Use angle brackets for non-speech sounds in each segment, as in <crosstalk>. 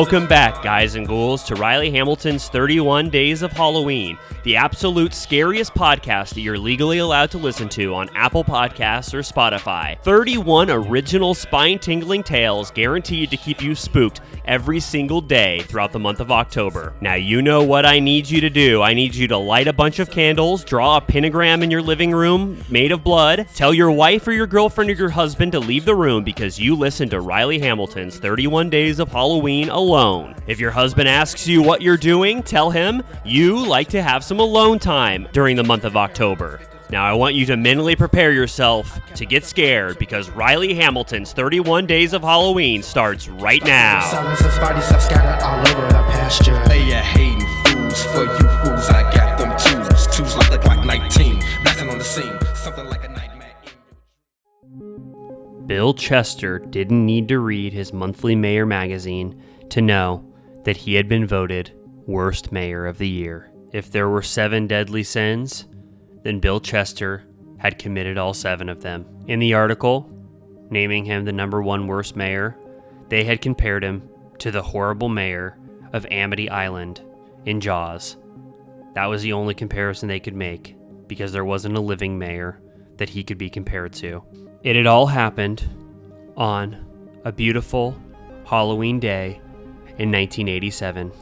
Welcome back, guys and ghouls, to Riley Hamilton's 31 Days of Halloween, the absolute scariest podcast that you're legally allowed to listen to on Apple Podcasts or Spotify. 31 original spine tingling tales guaranteed to keep you spooked every single day throughout the month of October. Now, you know what I need you to do. I need you to light a bunch of candles, draw a pentagram in your living room made of blood, tell your wife or your girlfriend or your husband to leave the room because you listened to Riley Hamilton's 31 Days of Halloween alone. If your husband asks you what you're doing, tell him you like to have some alone time during the month of October. Now, I want you to mentally prepare yourself to get scared because Riley Hamilton's 31 Days of Halloween starts right now. Silence and bodies are scattered all over the pasture. They are hating fools for you fools. I got them twos, twos like the Glock 19, blasting on the scene, something like a nightmare. Bill Chester didn't need to read his monthly mayor magazine to know that he had been voted worst mayor of the year. If there were seven deadly sins, then Bill Chester had committed all seven of them. In the article, naming him the number one worst mayor, they had compared him to the horrible mayor of Amity Island in Jaws. That was the only comparison they could make because there wasn't a living mayor that he could be compared to. It had all happened on a beautiful Halloween day in 1987.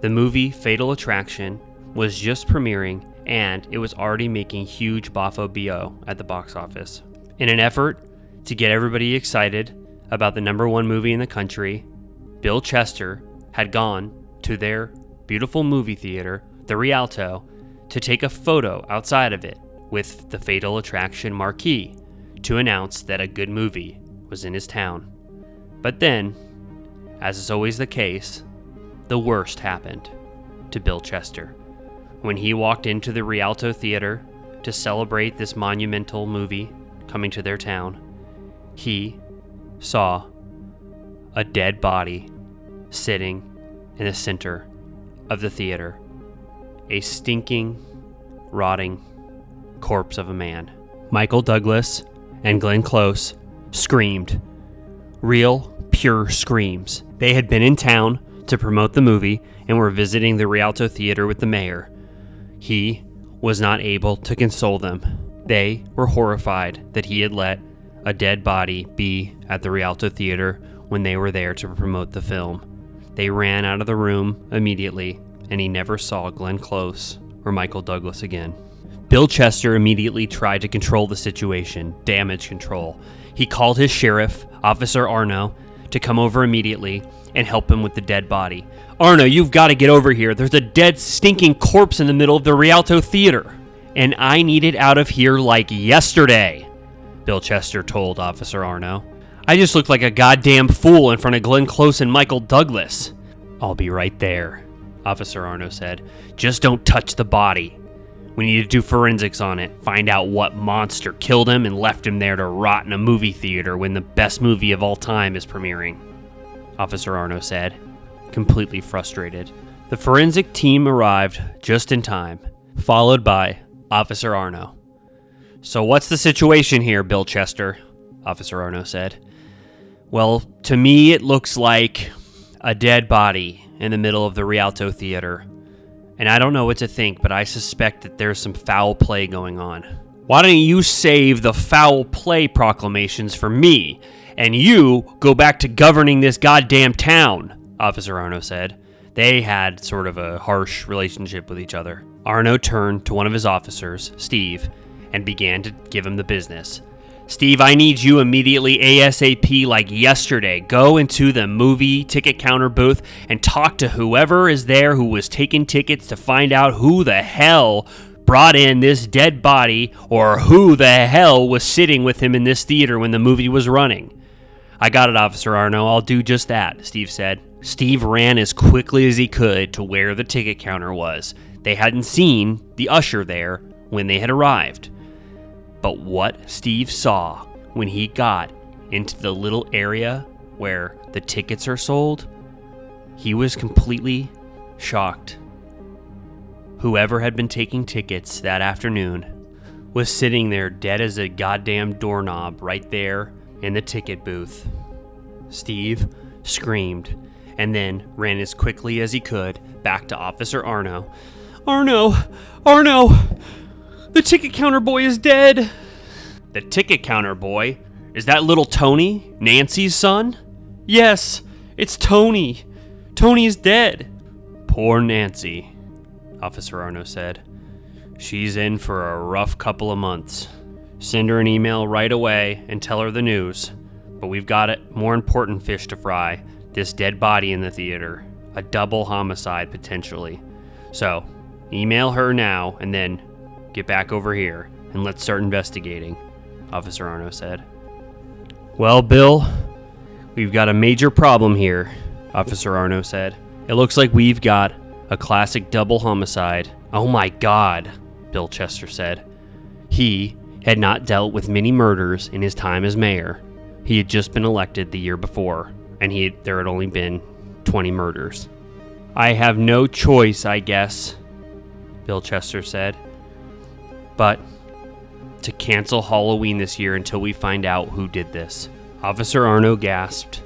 The movie Fatal Attraction was just premiering and it was already making huge boffo bo at the box office. In an effort to get everybody excited about the number one movie in the country, Bill Chester had gone to their beautiful movie theater, the Rialto, to take a photo outside of it with the Fatal Attraction marquee to announce that a good movie was in his town. But then, as is always the case, the worst happened to Bill Chester. When he walked into the Rialto Theater to celebrate this monumental movie coming to their town, he saw a dead body sitting in the center of the theater. A stinking, rotting corpse of a man. Michael Douglas and Glenn Close screamed. Real, pure screams. They had been in town to promote the movie and were visiting the Rialto Theater with the mayor. He was not able to console them. They were horrified that he had let a dead body be at the Rialto Theater when they were there to promote the film. They ran out of the room immediately, and he never saw Glenn Close or Michael Douglas again. Bill Chester immediately tried to control the situation, damage control. He called his sheriff, Officer Arno, to come over immediately and help him with the dead body. Arno, you've got to get over here. There's a dead, stinking corpse in the middle of the Rialto Theater. And I need it out of here like yesterday, Bill Chester told Officer Arno. I just looked like a goddamn fool in front of Glenn Close and Michael Douglas. I'll be right there, Officer Arno said. Just don't touch the body. We need to do forensics on it, find out what monster killed him and left him there to rot in a movie theater when the best movie of all time is premiering. Officer Arno said, completely frustrated. The forensic team arrived just in time, followed by Officer Arno. So, what's the situation here, Bill Chester? Officer Arno said. Well, to me, it looks like a dead body in the middle of the Rialto Theater. And I don't know what to think, but I suspect that there's some foul play going on. Why don't you save the foul play proclamations for me, and you go back to governing this goddamn town? Officer Arno said. They had sort of a harsh relationship with each other. Arno turned to one of his officers, Steve, and began to give him the business. Steve, I need you immediately ASAP like yesterday. Go into the movie ticket counter booth and talk to whoever is there who was taking tickets to find out who the hell brought in this dead body or who the hell was sitting with him in this theater when the movie was running. I got it, Officer Arno. I'll do just that, Steve said. Steve ran as quickly as he could to where the ticket counter was. They hadn't seen the usher there when they had arrived. But what Steve saw when he got into the little area where the tickets are sold, he was completely shocked. Whoever had been taking tickets that afternoon was sitting there dead as a goddamn doorknob right there in the ticket booth. Steve screamed and then ran as quickly as he could back to Officer Arno. Arno! Arno! The ticket counter boy is dead! The ticket counter boy? Is that little Tony, Nancy's son? Yes, it's Tony. Tony is dead. Poor Nancy, Officer Arno said. She's in for a rough couple of months. Send her an email right away and tell her the news. But we've got it more important fish to fry this dead body in the theater. A double homicide, potentially. So, email her now and then get back over here and let's start investigating, Officer Arno said. Well, Bill, we've got a major problem here, Officer Arno said. It looks like we've got a classic double homicide. Oh my god, Bill Chester said. He had not dealt with many murders in his time as mayor. He had just been elected the year before, and he there had only been 20 murders. I have no choice, I guess, Bill Chester said. But to cancel Halloween this year until we find out who did this. Officer Arno gasped,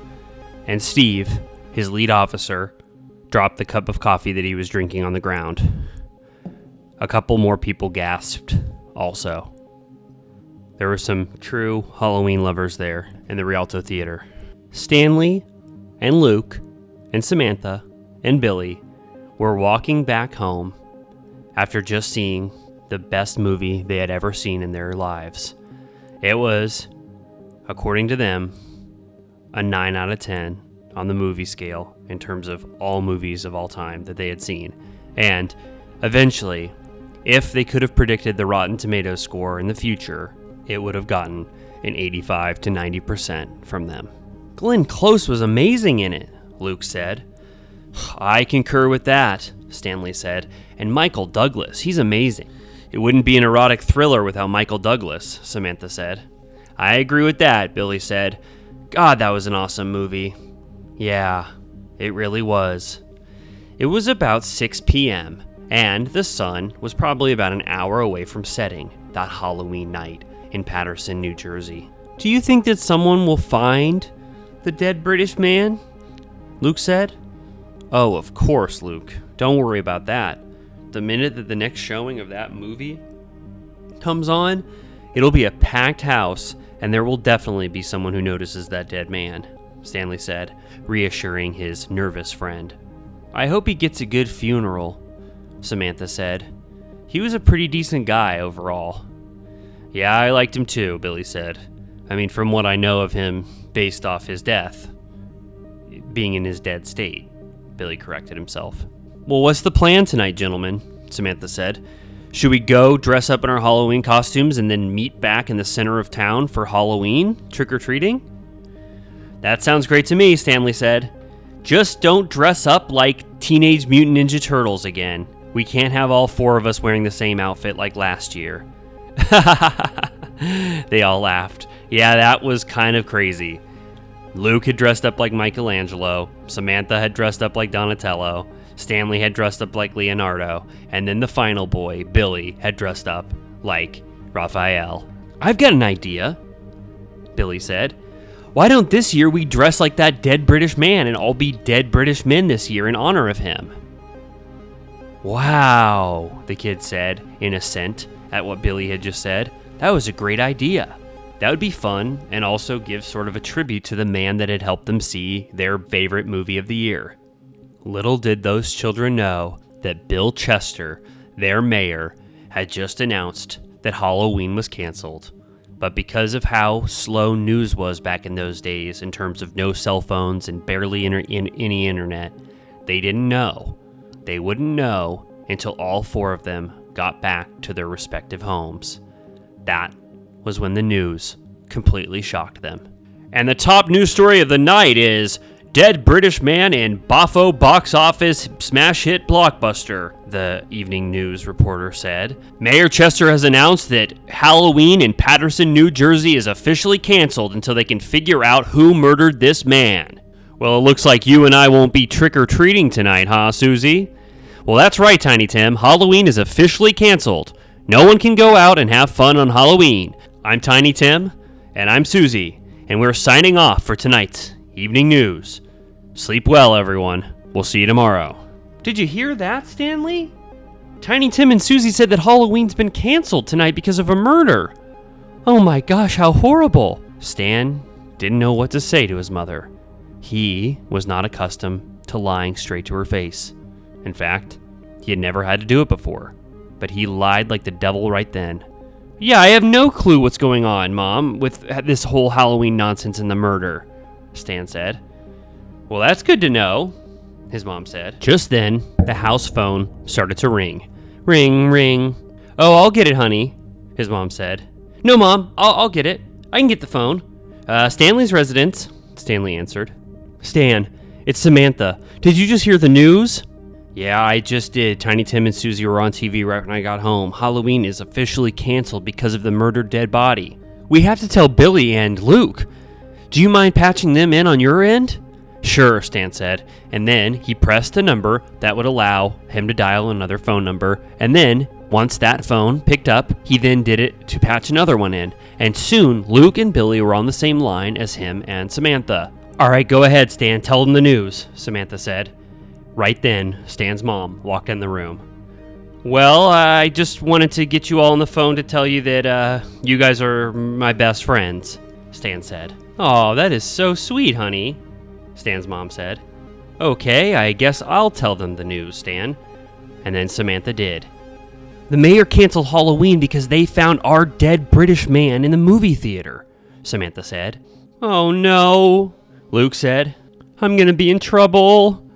and Steve, his lead officer, dropped the cup of coffee that he was drinking on the ground. A couple more people gasped also. There were some true Halloween lovers there in the Rialto Theater. Stanley and Luke and Samantha and Billy were walking back home after just seeing the best movie they had ever seen in their lives. It was, according to them, a 9 out of 10 on the movie scale in terms of all movies of all time that they had seen. And eventually, if they could have predicted the Rotten Tomatoes score in the future, it would have gotten an 85 to 90% from them. Glenn Close was amazing in it, Luke said. <sighs> I concur with that, Stanley said. And Michael Douglas, he's amazing. It wouldn't be an erotic thriller without Michael Douglas, Samantha said. I agree with that, Billy said. God, that was an awesome movie. Yeah, it really was. It was about 6 p.m., and the sun was probably about an hour away from setting that Halloween night in Paterson, New Jersey. Do you think that someone will find the dead British man? Luke said. Oh, of course, Luke. Don't worry about that the minute that the next showing of that movie comes on, it'll be a packed house, and there will definitely be someone who notices that dead man, Stanley said, reassuring his nervous friend. I hope he gets a good funeral, Samantha said. He was a pretty decent guy overall. Yeah, I liked him too, Billy said. I mean, from what I know of him based off his death, being in his dead state, Billy corrected himself. Well, what's the plan tonight, gentlemen? Samantha said. Should we go dress up in our Halloween costumes and then meet back in the center of town for Halloween trick or treating? That sounds great to me, Stanley said. Just don't dress up like Teenage Mutant Ninja Turtles again. We can't have all four of us wearing the same outfit like last year. <laughs> they all laughed. Yeah, that was kind of crazy. Luke had dressed up like Michelangelo, Samantha had dressed up like Donatello, Stanley had dressed up like Leonardo, and then the final boy, Billy, had dressed up like Raphael. I've got an idea, Billy said. Why don't this year we dress like that dead British man and all be dead British men this year in honor of him? Wow, the kid said, in assent at what Billy had just said. That was a great idea. That would be fun and also give sort of a tribute to the man that had helped them see their favorite movie of the year. Little did those children know that Bill Chester, their mayor, had just announced that Halloween was canceled. But because of how slow news was back in those days, in terms of no cell phones and barely inter- in any internet, they didn't know. They wouldn't know until all four of them got back to their respective homes. That was when the news completely shocked them. And the top news story of the night is Dead British Man in Boffo box office smash hit blockbuster, the Evening News reporter said. Mayor Chester has announced that Halloween in Paterson, New Jersey is officially canceled until they can figure out who murdered this man. Well, it looks like you and I won't be trick or treating tonight, huh, Susie? Well, that's right, Tiny Tim. Halloween is officially canceled. No one can go out and have fun on Halloween. I'm Tiny Tim, and I'm Susie, and we're signing off for tonight's Evening News. Sleep well, everyone. We'll see you tomorrow. Did you hear that, Stanley? Tiny Tim and Susie said that Halloween's been canceled tonight because of a murder. Oh my gosh, how horrible! Stan didn't know what to say to his mother. He was not accustomed to lying straight to her face. In fact, he had never had to do it before. But he lied like the devil right then. Yeah, I have no clue what's going on, Mom, with this whole Halloween nonsense and the murder, Stan said. Well, that's good to know, his mom said. Just then, the house phone started to ring. Ring, ring. Oh, I'll get it, honey, his mom said. No, Mom, I'll, I'll get it. I can get the phone. Uh, Stanley's residence, Stanley answered. Stan, it's Samantha. Did you just hear the news? Yeah, I just did. Tiny Tim and Susie were on TV right when I got home. Halloween is officially canceled because of the murdered dead body. We have to tell Billy and Luke. Do you mind patching them in on your end? Sure, Stan said, and then he pressed a number that would allow him to dial another phone number, and then, once that phone picked up, he then did it to patch another one in, and soon Luke and Billy were on the same line as him and Samantha. Alright, go ahead, Stan, tell them the news, Samantha said. Right then, Stan's mom walked in the room. Well, I just wanted to get you all on the phone to tell you that uh, you guys are my best friends, Stan said. Oh, that is so sweet, honey, Stan's mom said. Okay, I guess I'll tell them the news, Stan. And then Samantha did. The mayor canceled Halloween because they found our dead British man in the movie theater, Samantha said. Oh no, Luke said. I'm gonna be in trouble.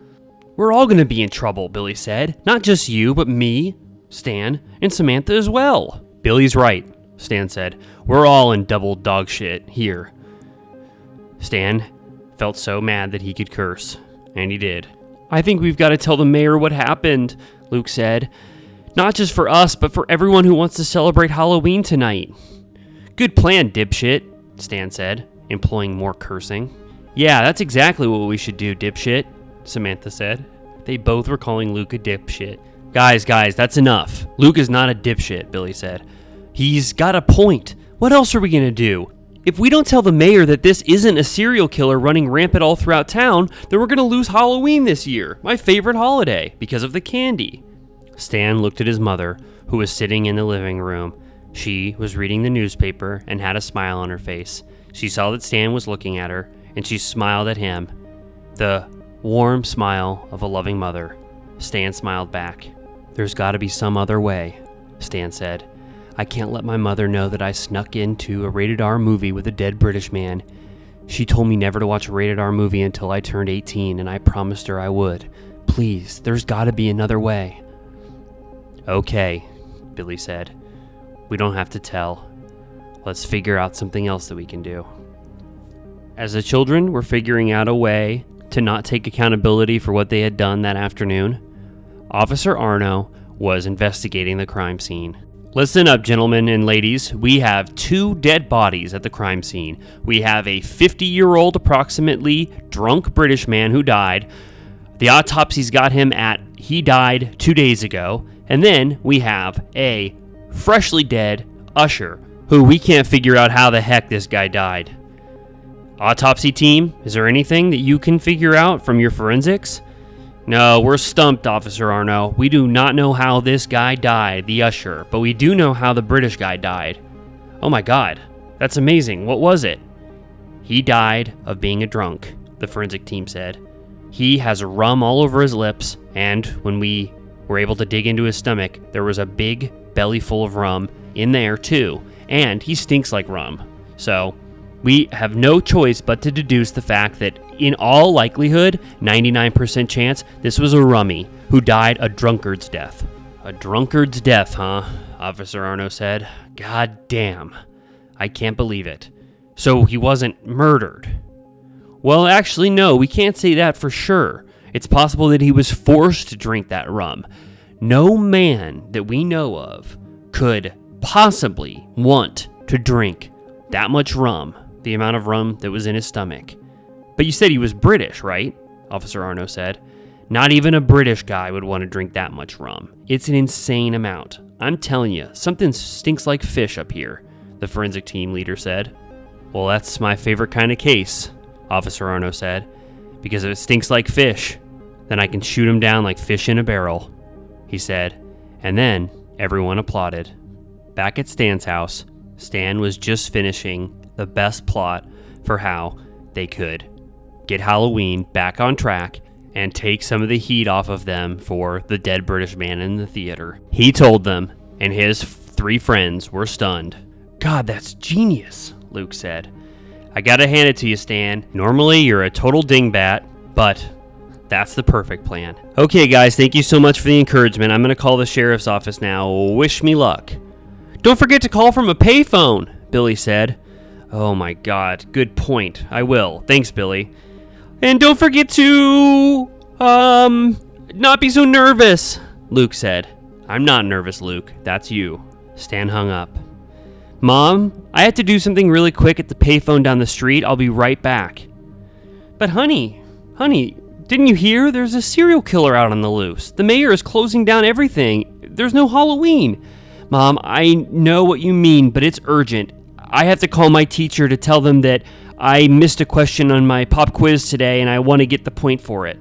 We're all gonna be in trouble, Billy said. Not just you, but me, Stan, and Samantha as well. Billy's right, Stan said. We're all in double dog shit here. Stan felt so mad that he could curse, and he did. I think we've got to tell the mayor what happened, Luke said. Not just for us, but for everyone who wants to celebrate Halloween tonight. Good plan, dipshit, Stan said, employing more cursing. Yeah, that's exactly what we should do, dipshit, Samantha said. They both were calling Luke a dipshit. Guys, guys, that's enough. Luke is not a dipshit, Billy said. He's got a point. What else are we going to do? If we don't tell the mayor that this isn't a serial killer running rampant all throughout town, then we're going to lose Halloween this year, my favorite holiday, because of the candy. Stan looked at his mother, who was sitting in the living room. She was reading the newspaper and had a smile on her face. She saw that Stan was looking at her, and she smiled at him. The warm smile of a loving mother. Stan smiled back. There's got to be some other way, Stan said. I can't let my mother know that I snuck into a rated R movie with a dead British man. She told me never to watch a rated R movie until I turned 18, and I promised her I would. Please, there's gotta be another way. Okay, Billy said. We don't have to tell. Let's figure out something else that we can do. As the children were figuring out a way to not take accountability for what they had done that afternoon, Officer Arno was investigating the crime scene. Listen up, gentlemen and ladies. We have two dead bodies at the crime scene. We have a 50 year old, approximately drunk British man who died. The autopsy's got him at he died two days ago. And then we have a freshly dead usher who we can't figure out how the heck this guy died. Autopsy team, is there anything that you can figure out from your forensics? No, we're stumped, Officer Arno. We do not know how this guy died, the usher, but we do know how the British guy died. Oh my god, that's amazing. What was it? He died of being a drunk, the forensic team said. He has rum all over his lips, and when we were able to dig into his stomach, there was a big belly full of rum in there too, and he stinks like rum. So, we have no choice but to deduce the fact that, in all likelihood, 99% chance, this was a rummy who died a drunkard's death. A drunkard's death, huh? Officer Arno said. God damn. I can't believe it. So he wasn't murdered. Well, actually, no, we can't say that for sure. It's possible that he was forced to drink that rum. No man that we know of could possibly want to drink that much rum the amount of rum that was in his stomach. But you said he was British, right? Officer Arno said. Not even a British guy would want to drink that much rum. It's an insane amount. I'm telling you, something stinks like fish up here, the forensic team leader said. Well, that's my favorite kind of case, Officer Arno said, Because if it stinks like fish, then I can shoot him down like fish in a barrel, he said. And then everyone applauded. Back at Stan's house, Stan was just finishing the best plot for how they could get Halloween back on track and take some of the heat off of them for the dead British man in the theater. He told them, and his three friends were stunned. God, that's genius, Luke said. I gotta hand it to you, Stan. Normally, you're a total dingbat, but that's the perfect plan. Okay, guys, thank you so much for the encouragement. I'm gonna call the sheriff's office now. Wish me luck. Don't forget to call from a payphone, Billy said. Oh my god, good point. I will. Thanks, Billy. And don't forget to, um, not be so nervous, Luke said. I'm not nervous, Luke. That's you. Stan hung up. Mom, I have to do something really quick at the payphone down the street. I'll be right back. But, honey, honey, didn't you hear? There's a serial killer out on the loose. The mayor is closing down everything. There's no Halloween. Mom, I know what you mean, but it's urgent. I have to call my teacher to tell them that I missed a question on my pop quiz today and I want to get the point for it.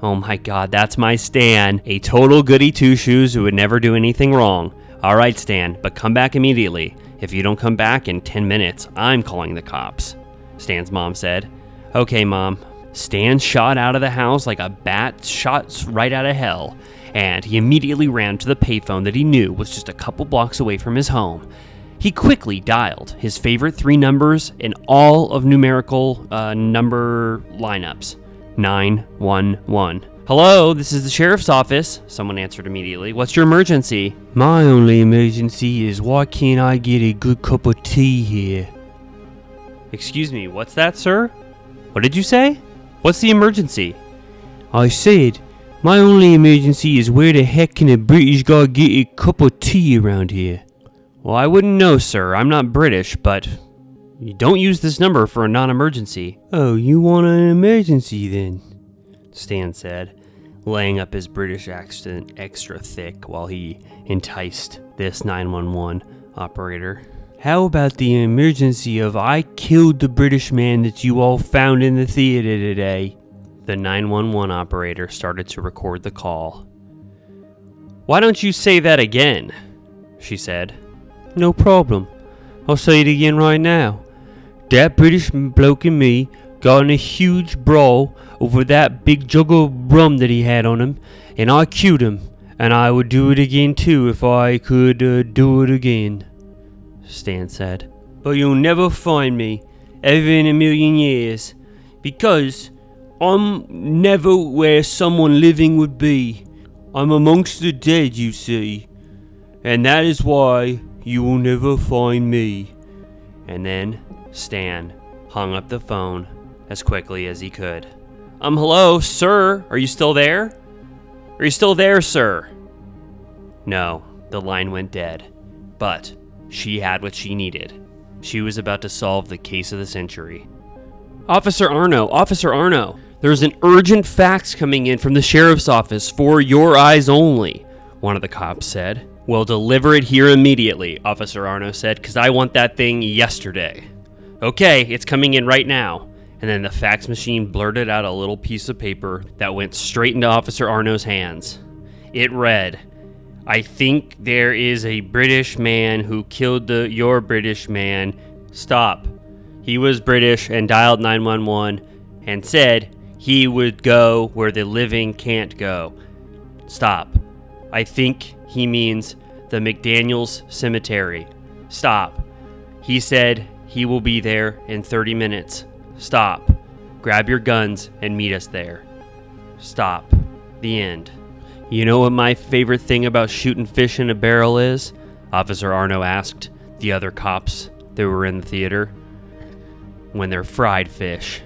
Oh my god, that's my Stan. A total goody two shoes who would never do anything wrong. Alright, Stan, but come back immediately. If you don't come back in 10 minutes, I'm calling the cops. Stan's mom said. Okay, mom. Stan shot out of the house like a bat shot right out of hell, and he immediately ran to the payphone that he knew was just a couple blocks away from his home. He quickly dialed his favorite three numbers in all of numerical uh, number lineups 911. Hello, this is the sheriff's office. Someone answered immediately. What's your emergency? My only emergency is why can't I get a good cup of tea here? Excuse me, what's that, sir? What did you say? What's the emergency? I said, my only emergency is where the heck can a British guy get a cup of tea around here? Well, I wouldn't know, sir. I'm not British, but you don't use this number for a non emergency. Oh, you want an emergency then? Stan said, laying up his British accent extra thick while he enticed this 911 operator. How about the emergency of I killed the British man that you all found in the theater today? The 911 operator started to record the call. Why don't you say that again? She said. No problem. I'll say it again right now. That British bloke and me got in a huge brawl over that big jug of rum that he had on him, and I killed him, and I would do it again too if I could uh, do it again. Stan said. But you'll never find me, ever in a million years, because I'm never where someone living would be. I'm amongst the dead, you see. And that is why you will never find me. And then Stan hung up the phone as quickly as he could. Um, hello, sir. Are you still there? Are you still there, sir? No, the line went dead. But she had what she needed. She was about to solve the case of the century. Officer Arno, Officer Arno, there's an urgent fax coming in from the sheriff's office for your eyes only, one of the cops said. Well, deliver it here immediately, Officer Arno said, because I want that thing yesterday. Okay, it's coming in right now. And then the fax machine blurted out a little piece of paper that went straight into Officer Arno's hands. It read, I think there is a British man who killed the your British man. Stop. He was British and dialed 911 and said he would go where the living can't go. Stop. I think he means the McDaniels Cemetery. Stop. He said he will be there in 30 minutes. Stop. Grab your guns and meet us there. Stop. The end. You know what my favorite thing about shooting fish in a barrel is? Officer Arno asked the other cops that were in the theater. When they're fried fish.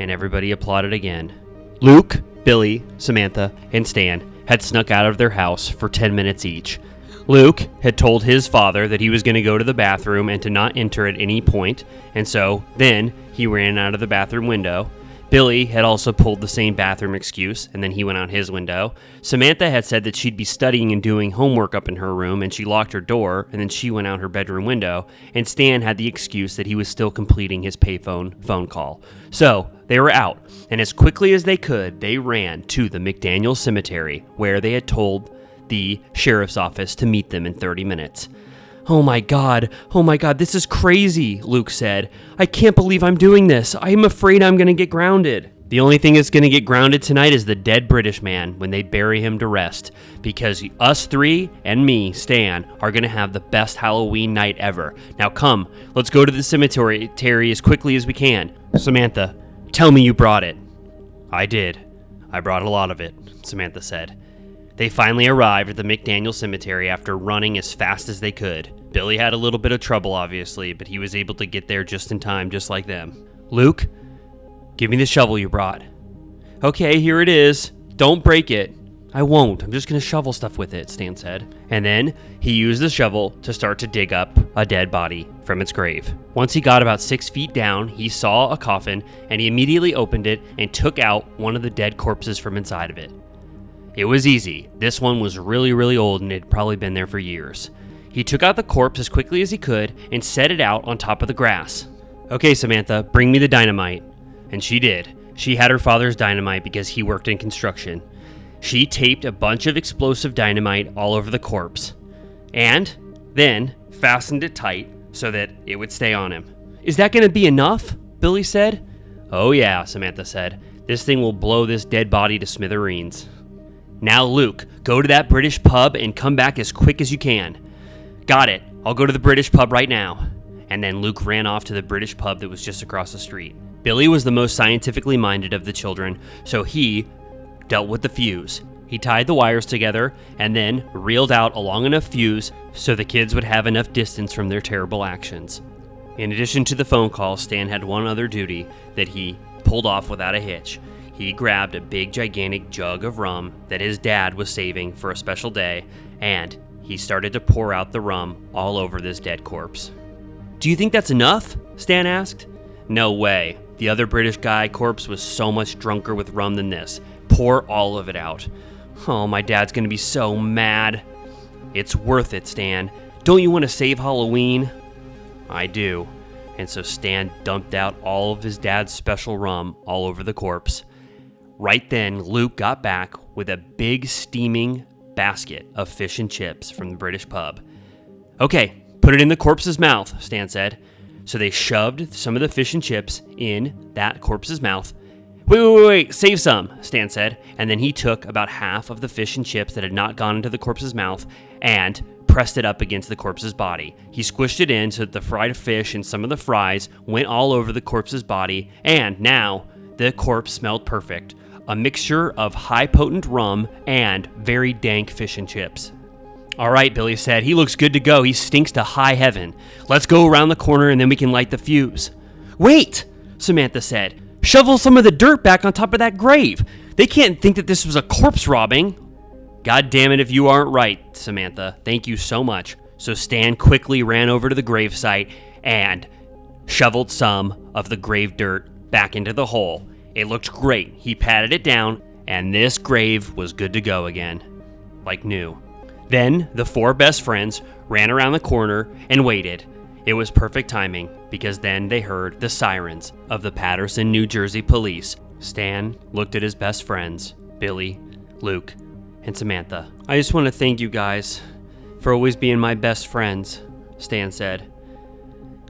And everybody applauded again. Luke, Billy, Samantha, and Stan had snuck out of their house for 10 minutes each. Luke had told his father that he was going to go to the bathroom and to not enter at any point, and so then he ran out of the bathroom window. Billy had also pulled the same bathroom excuse, and then he went out his window. Samantha had said that she'd be studying and doing homework up in her room, and she locked her door, and then she went out her bedroom window. And Stan had the excuse that he was still completing his payphone phone call. So, They were out, and as quickly as they could, they ran to the McDaniel Cemetery, where they had told the sheriff's office to meet them in 30 minutes. Oh my god, oh my god, this is crazy, Luke said. I can't believe I'm doing this. I'm afraid I'm gonna get grounded. The only thing that's gonna get grounded tonight is the dead British man when they bury him to rest, because us three and me, Stan, are gonna have the best Halloween night ever. Now come, let's go to the cemetery Terry, as quickly as we can. Samantha, tell me you brought it. I did. I brought a lot of it, Samantha said. They finally arrived at the McDaniel Cemetery after running as fast as they could. Billy had a little bit of trouble, obviously, but he was able to get there just in time, just like them. Luke, give me the shovel you brought. Okay, here it is. Don't break it. I won't. I'm just going to shovel stuff with it, Stan said. And then he used the shovel to start to dig up a dead body from its grave. Once he got about six feet down, he saw a coffin and he immediately opened it and took out one of the dead corpses from inside of it. It was easy. This one was really, really old and had probably been there for years. He took out the corpse as quickly as he could and set it out on top of the grass. Okay, Samantha, bring me the dynamite. And she did. She had her father's dynamite because he worked in construction. She taped a bunch of explosive dynamite all over the corpse. And then fastened it tight so that it would stay on him. Is that going to be enough? Billy said. Oh, yeah, Samantha said. This thing will blow this dead body to smithereens. Now, Luke, go to that British pub and come back as quick as you can. Got it. I'll go to the British pub right now. And then Luke ran off to the British pub that was just across the street. Billy was the most scientifically minded of the children, so he dealt with the fuse. He tied the wires together and then reeled out a long enough fuse so the kids would have enough distance from their terrible actions. In addition to the phone call, Stan had one other duty that he pulled off without a hitch. He grabbed a big, gigantic jug of rum that his dad was saving for a special day, and he started to pour out the rum all over this dead corpse. Do you think that's enough? Stan asked. No way. The other British guy corpse was so much drunker with rum than this. Pour all of it out. Oh, my dad's gonna be so mad. It's worth it, Stan. Don't you want to save Halloween? I do. And so Stan dumped out all of his dad's special rum all over the corpse. Right then, Luke got back with a big steaming basket of fish and chips from the British pub. Okay, put it in the corpse's mouth, Stan said. So they shoved some of the fish and chips in that corpse's mouth. Wait, wait, wait, save some, Stan said. And then he took about half of the fish and chips that had not gone into the corpse's mouth and pressed it up against the corpse's body. He squished it in so that the fried fish and some of the fries went all over the corpse's body, and now the corpse smelled perfect a mixture of high potent rum and very dank fish and chips. All right, Billy said. He looks good to go. He stinks to high heaven. Let's go around the corner and then we can light the fuse. Wait, Samantha said. Shovel some of the dirt back on top of that grave. They can't think that this was a corpse robbing. God damn it if you aren't right, Samantha. Thank you so much. So Stan quickly ran over to the gravesite and shoveled some of the grave dirt back into the hole. It looked great. He patted it down, and this grave was good to go again, like new. Then the four best friends ran around the corner and waited. It was perfect timing because then they heard the sirens of the Paterson, New Jersey police. Stan looked at his best friends, Billy, Luke, and Samantha. I just want to thank you guys for always being my best friends, Stan said.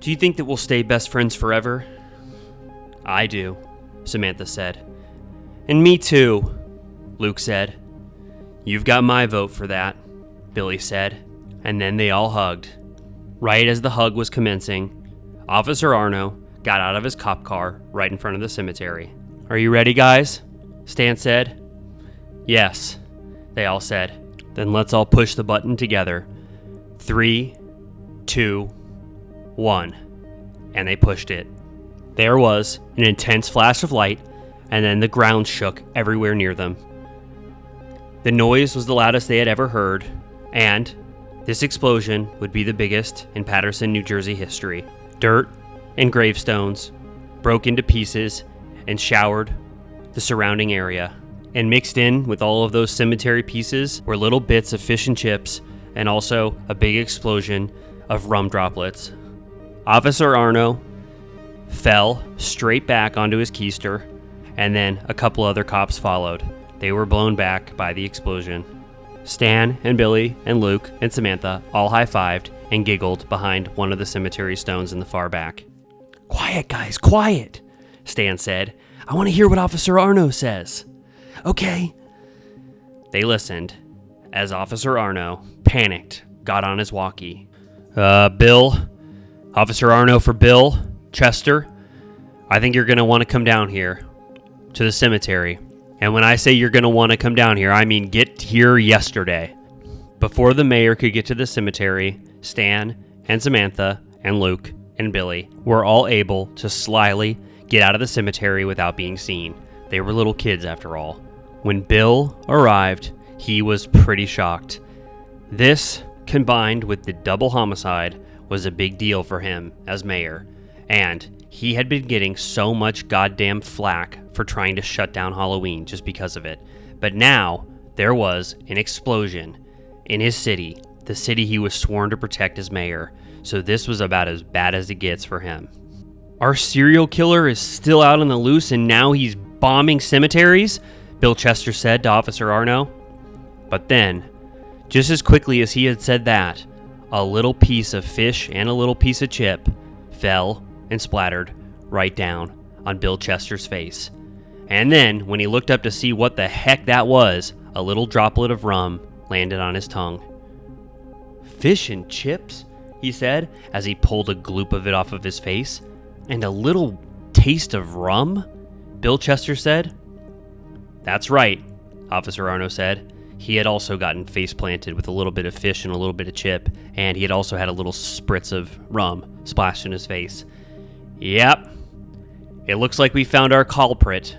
Do you think that we'll stay best friends forever? I do. Samantha said. And me too, Luke said. You've got my vote for that, Billy said. And then they all hugged. Right as the hug was commencing, Officer Arno got out of his cop car right in front of the cemetery. Are you ready, guys? Stan said. Yes, they all said. Then let's all push the button together. Three, two, one. And they pushed it. There was an intense flash of light, and then the ground shook everywhere near them. The noise was the loudest they had ever heard, and this explosion would be the biggest in Paterson, New Jersey history. Dirt and gravestones broke into pieces and showered the surrounding area. And mixed in with all of those cemetery pieces were little bits of fish and chips and also a big explosion of rum droplets. Officer Arno fell straight back onto his keister, and then a couple other cops followed. They were blown back by the explosion. Stan and Billy and Luke and Samantha all high fived and giggled behind one of the cemetery stones in the far back. Quiet, guys, quiet, Stan said. I want to hear what Officer Arno says. Okay. They listened as Officer Arno, panicked, got on his walkie. Uh, Bill, Officer Arno for Bill, Chester, I think you're going to want to come down here to the cemetery. And when I say you're going to want to come down here, I mean get here yesterday. Before the mayor could get to the cemetery, Stan and Samantha and Luke and Billy were all able to slyly get out of the cemetery without being seen. They were little kids after all. When Bill arrived, he was pretty shocked. This, combined with the double homicide, was a big deal for him as mayor, and he had been getting so much goddamn flack for trying to shut down Halloween just because of it. But now, there was an explosion in his city, the city he was sworn to protect as mayor, so this was about as bad as it gets for him. Our serial killer is still out on the loose and now he's bombing cemeteries? Bill Chester said to Officer Arno. But then, just as quickly as he had said that, a little piece of fish and a little piece of chip fell and splattered right down on Bill Chester's face. And then, when he looked up to see what the heck that was, a little droplet of rum landed on his tongue. Fish and chips? he said as he pulled a gloop of it off of his face. And a little taste of rum? Bill Chester said. That's right, Officer Arno said. He had also gotten face planted with a little bit of fish and a little bit of chip, and he had also had a little spritz of rum splashed in his face. Yep. It looks like we found our culprit,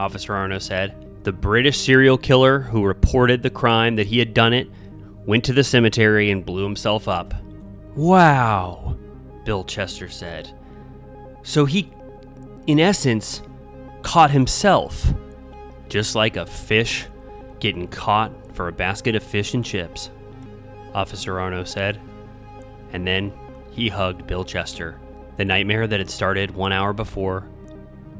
Officer Arno said. The British serial killer who reported the crime that he had done it went to the cemetery and blew himself up. Wow, Bill Chester said. So he, in essence, caught himself. Just like a fish getting caught for a basket of fish and chips, Officer Arno said. And then he hugged Bill Chester. The nightmare that had started one hour before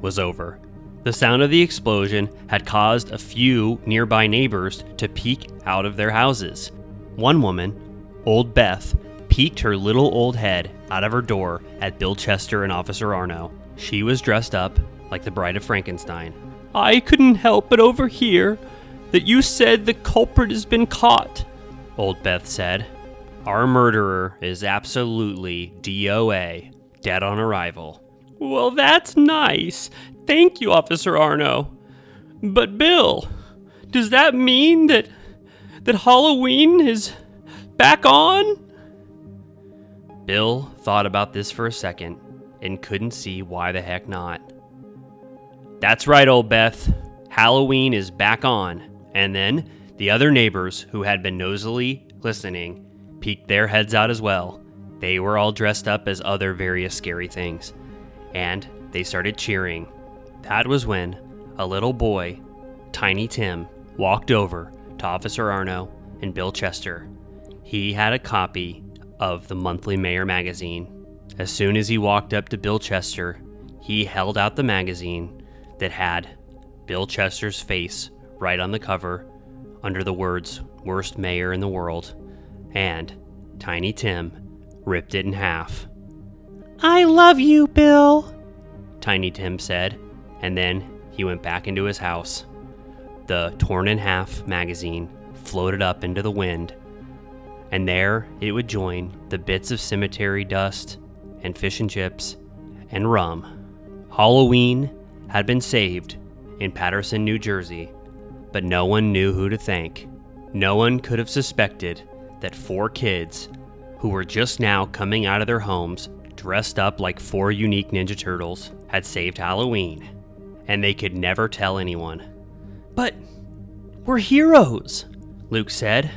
was over. The sound of the explosion had caused a few nearby neighbors to peek out of their houses. One woman, Old Beth, peeked her little old head out of her door at Bill Chester and Officer Arno. She was dressed up like the Bride of Frankenstein. I couldn't help but overhear that you said the culprit has been caught, Old Beth said. Our murderer is absolutely DOA, dead on arrival. Well, that's nice. Thank you, Officer Arno. But Bill, does that mean that that Halloween is back on? Bill thought about this for a second and couldn't see why the heck not. That's right, old Beth. Halloween is back on. And then the other neighbors who had been nosily listening peeked their heads out as well. They were all dressed up as other various scary things. And they started cheering. That was when a little boy, Tiny Tim, walked over to Officer Arno and Bill Chester. He had a copy of the monthly Mayor magazine. As soon as he walked up to Bill Chester, he held out the magazine that had Bill Chester's face right on the cover under the words Worst Mayor in the World, and Tiny Tim ripped it in half. I love you, Bill, Tiny Tim said, and then he went back into his house. The torn in half magazine floated up into the wind, and there it would join the bits of cemetery dust and fish and chips and rum. Halloween had been saved in Paterson, New Jersey, but no one knew who to thank. No one could have suspected that four kids, who were just now coming out of their homes dressed up like four unique Ninja Turtles, had saved Halloween, and they could never tell anyone. But we're heroes, Luke said.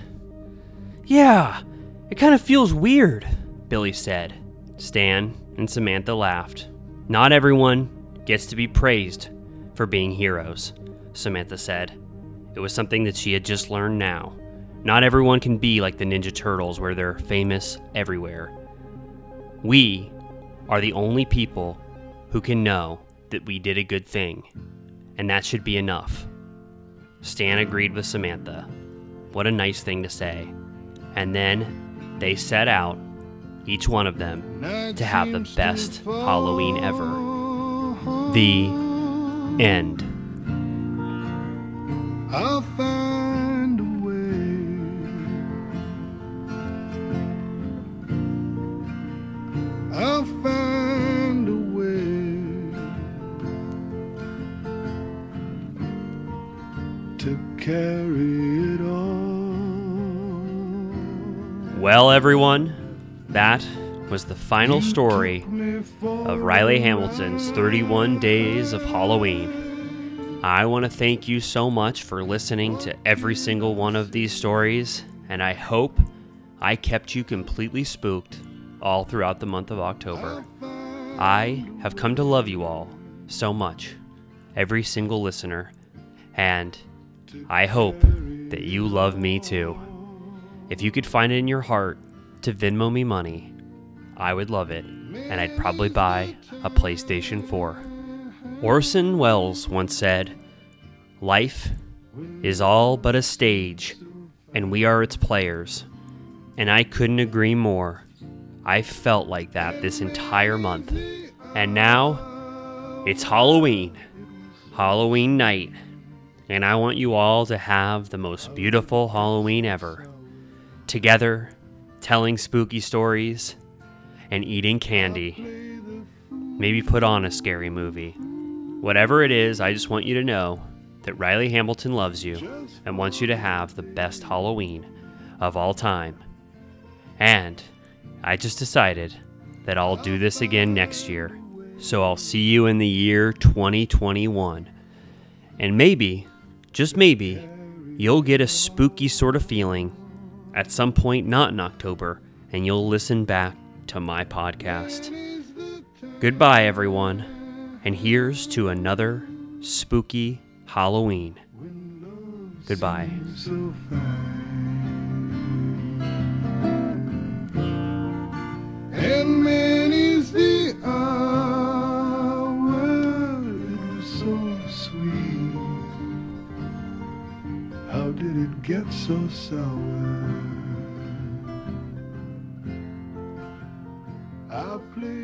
Yeah, it kind of feels weird, Billy said. Stan and Samantha laughed. Not everyone gets to be praised for being heroes, Samantha said. It was something that she had just learned now. Not everyone can be like the Ninja Turtles where they're famous everywhere. We are the only people who can know that we did a good thing, and that should be enough. Stan agreed with Samantha. What a nice thing to say. And then they set out, each one of them, to have the best Halloween ever. The end. Everyone, that was the final story of Riley Hamilton's 31 Days of Halloween. I want to thank you so much for listening to every single one of these stories, and I hope I kept you completely spooked all throughout the month of October. I have come to love you all so much, every single listener, and I hope that you love me too. If you could find it in your heart to Venmo me money, I would love it, and I'd probably buy a PlayStation 4. Orson Welles once said, Life is all but a stage, and we are its players. And I couldn't agree more. I felt like that this entire month. And now, it's Halloween. Halloween night. And I want you all to have the most beautiful Halloween ever. Together, telling spooky stories, and eating candy. Maybe put on a scary movie. Whatever it is, I just want you to know that Riley Hamilton loves you and wants you to have the best Halloween of all time. And I just decided that I'll do this again next year. So I'll see you in the year 2021. And maybe, just maybe, you'll get a spooky sort of feeling at some point not in October and you'll listen back to my podcast. Goodbye, everyone, and here's to another spooky Halloween. Goodbye. And many's the hour so sweet. How did it get so sour? I plead.